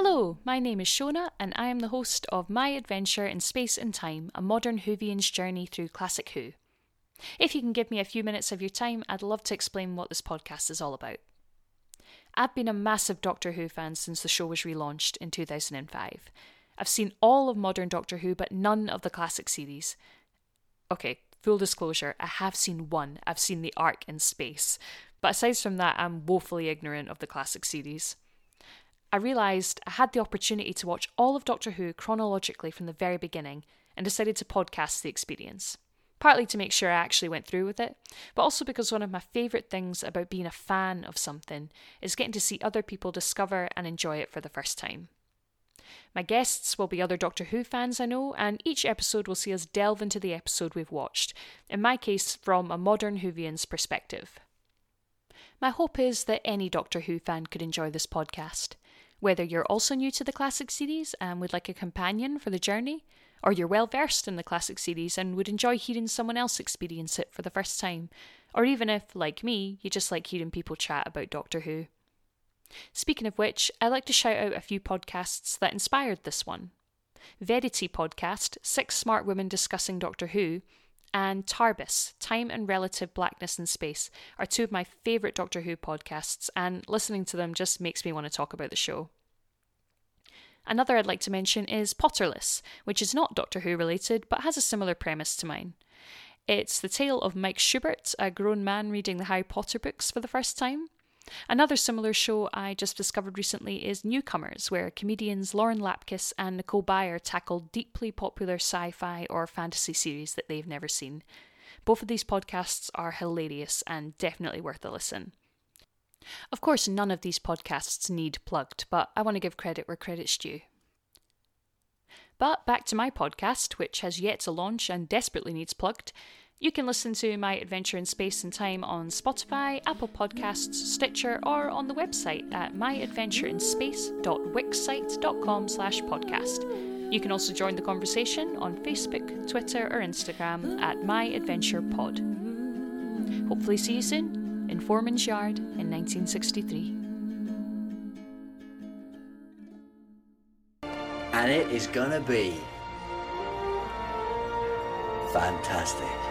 Hello, my name is Shona, and I am the host of My Adventure in Space and Time, a modern Whovian's journey through classic Who. If you can give me a few minutes of your time, I'd love to explain what this podcast is all about. I've been a massive Doctor Who fan since the show was relaunched in 2005. I've seen all of modern Doctor Who, but none of the classic series. Okay, full disclosure, I have seen one. I've seen The Ark in Space. But aside from that, I'm woefully ignorant of the classic series. I realised I had the opportunity to watch all of Doctor Who chronologically from the very beginning and decided to podcast the experience. Partly to make sure I actually went through with it, but also because one of my favourite things about being a fan of something is getting to see other people discover and enjoy it for the first time. My guests will be other Doctor Who fans I know, and each episode will see us delve into the episode we've watched, in my case, from a modern Whovian's perspective. My hope is that any Doctor Who fan could enjoy this podcast. Whether you're also new to the classic series and would like a companion for the journey, or you're well versed in the classic series and would enjoy hearing someone else experience it for the first time, or even if, like me, you just like hearing people chat about Doctor Who. Speaking of which, I'd like to shout out a few podcasts that inspired this one. Verity Podcast, Six Smart Women Discussing Doctor Who, and Tarbis, Time and Relative Blackness in Space, are two of my favourite Doctor Who podcasts, and listening to them just makes me want to talk about the show. Another I'd like to mention is Potterless, which is not Doctor Who related but has a similar premise to mine. It's the tale of Mike Schubert, a grown man reading the Harry Potter books for the first time. Another similar show I just discovered recently is Newcomers, where comedians Lauren Lapkus and Nicole Byer tackle deeply popular sci fi or fantasy series that they've never seen. Both of these podcasts are hilarious and definitely worth a listen. Of course, none of these podcasts need plugged, but I want to give credit where credit's due. But back to my podcast, which has yet to launch and desperately needs plugged. You can listen to my adventure in space and time on Spotify, Apple Podcasts, Stitcher, or on the website at myadventureinspace.wixsite.com slash podcast. You can also join the conversation on Facebook, Twitter, or Instagram at myadventurepod. Hopefully see you soon in Foreman's Yard in 1963. And it is gonna be fantastic.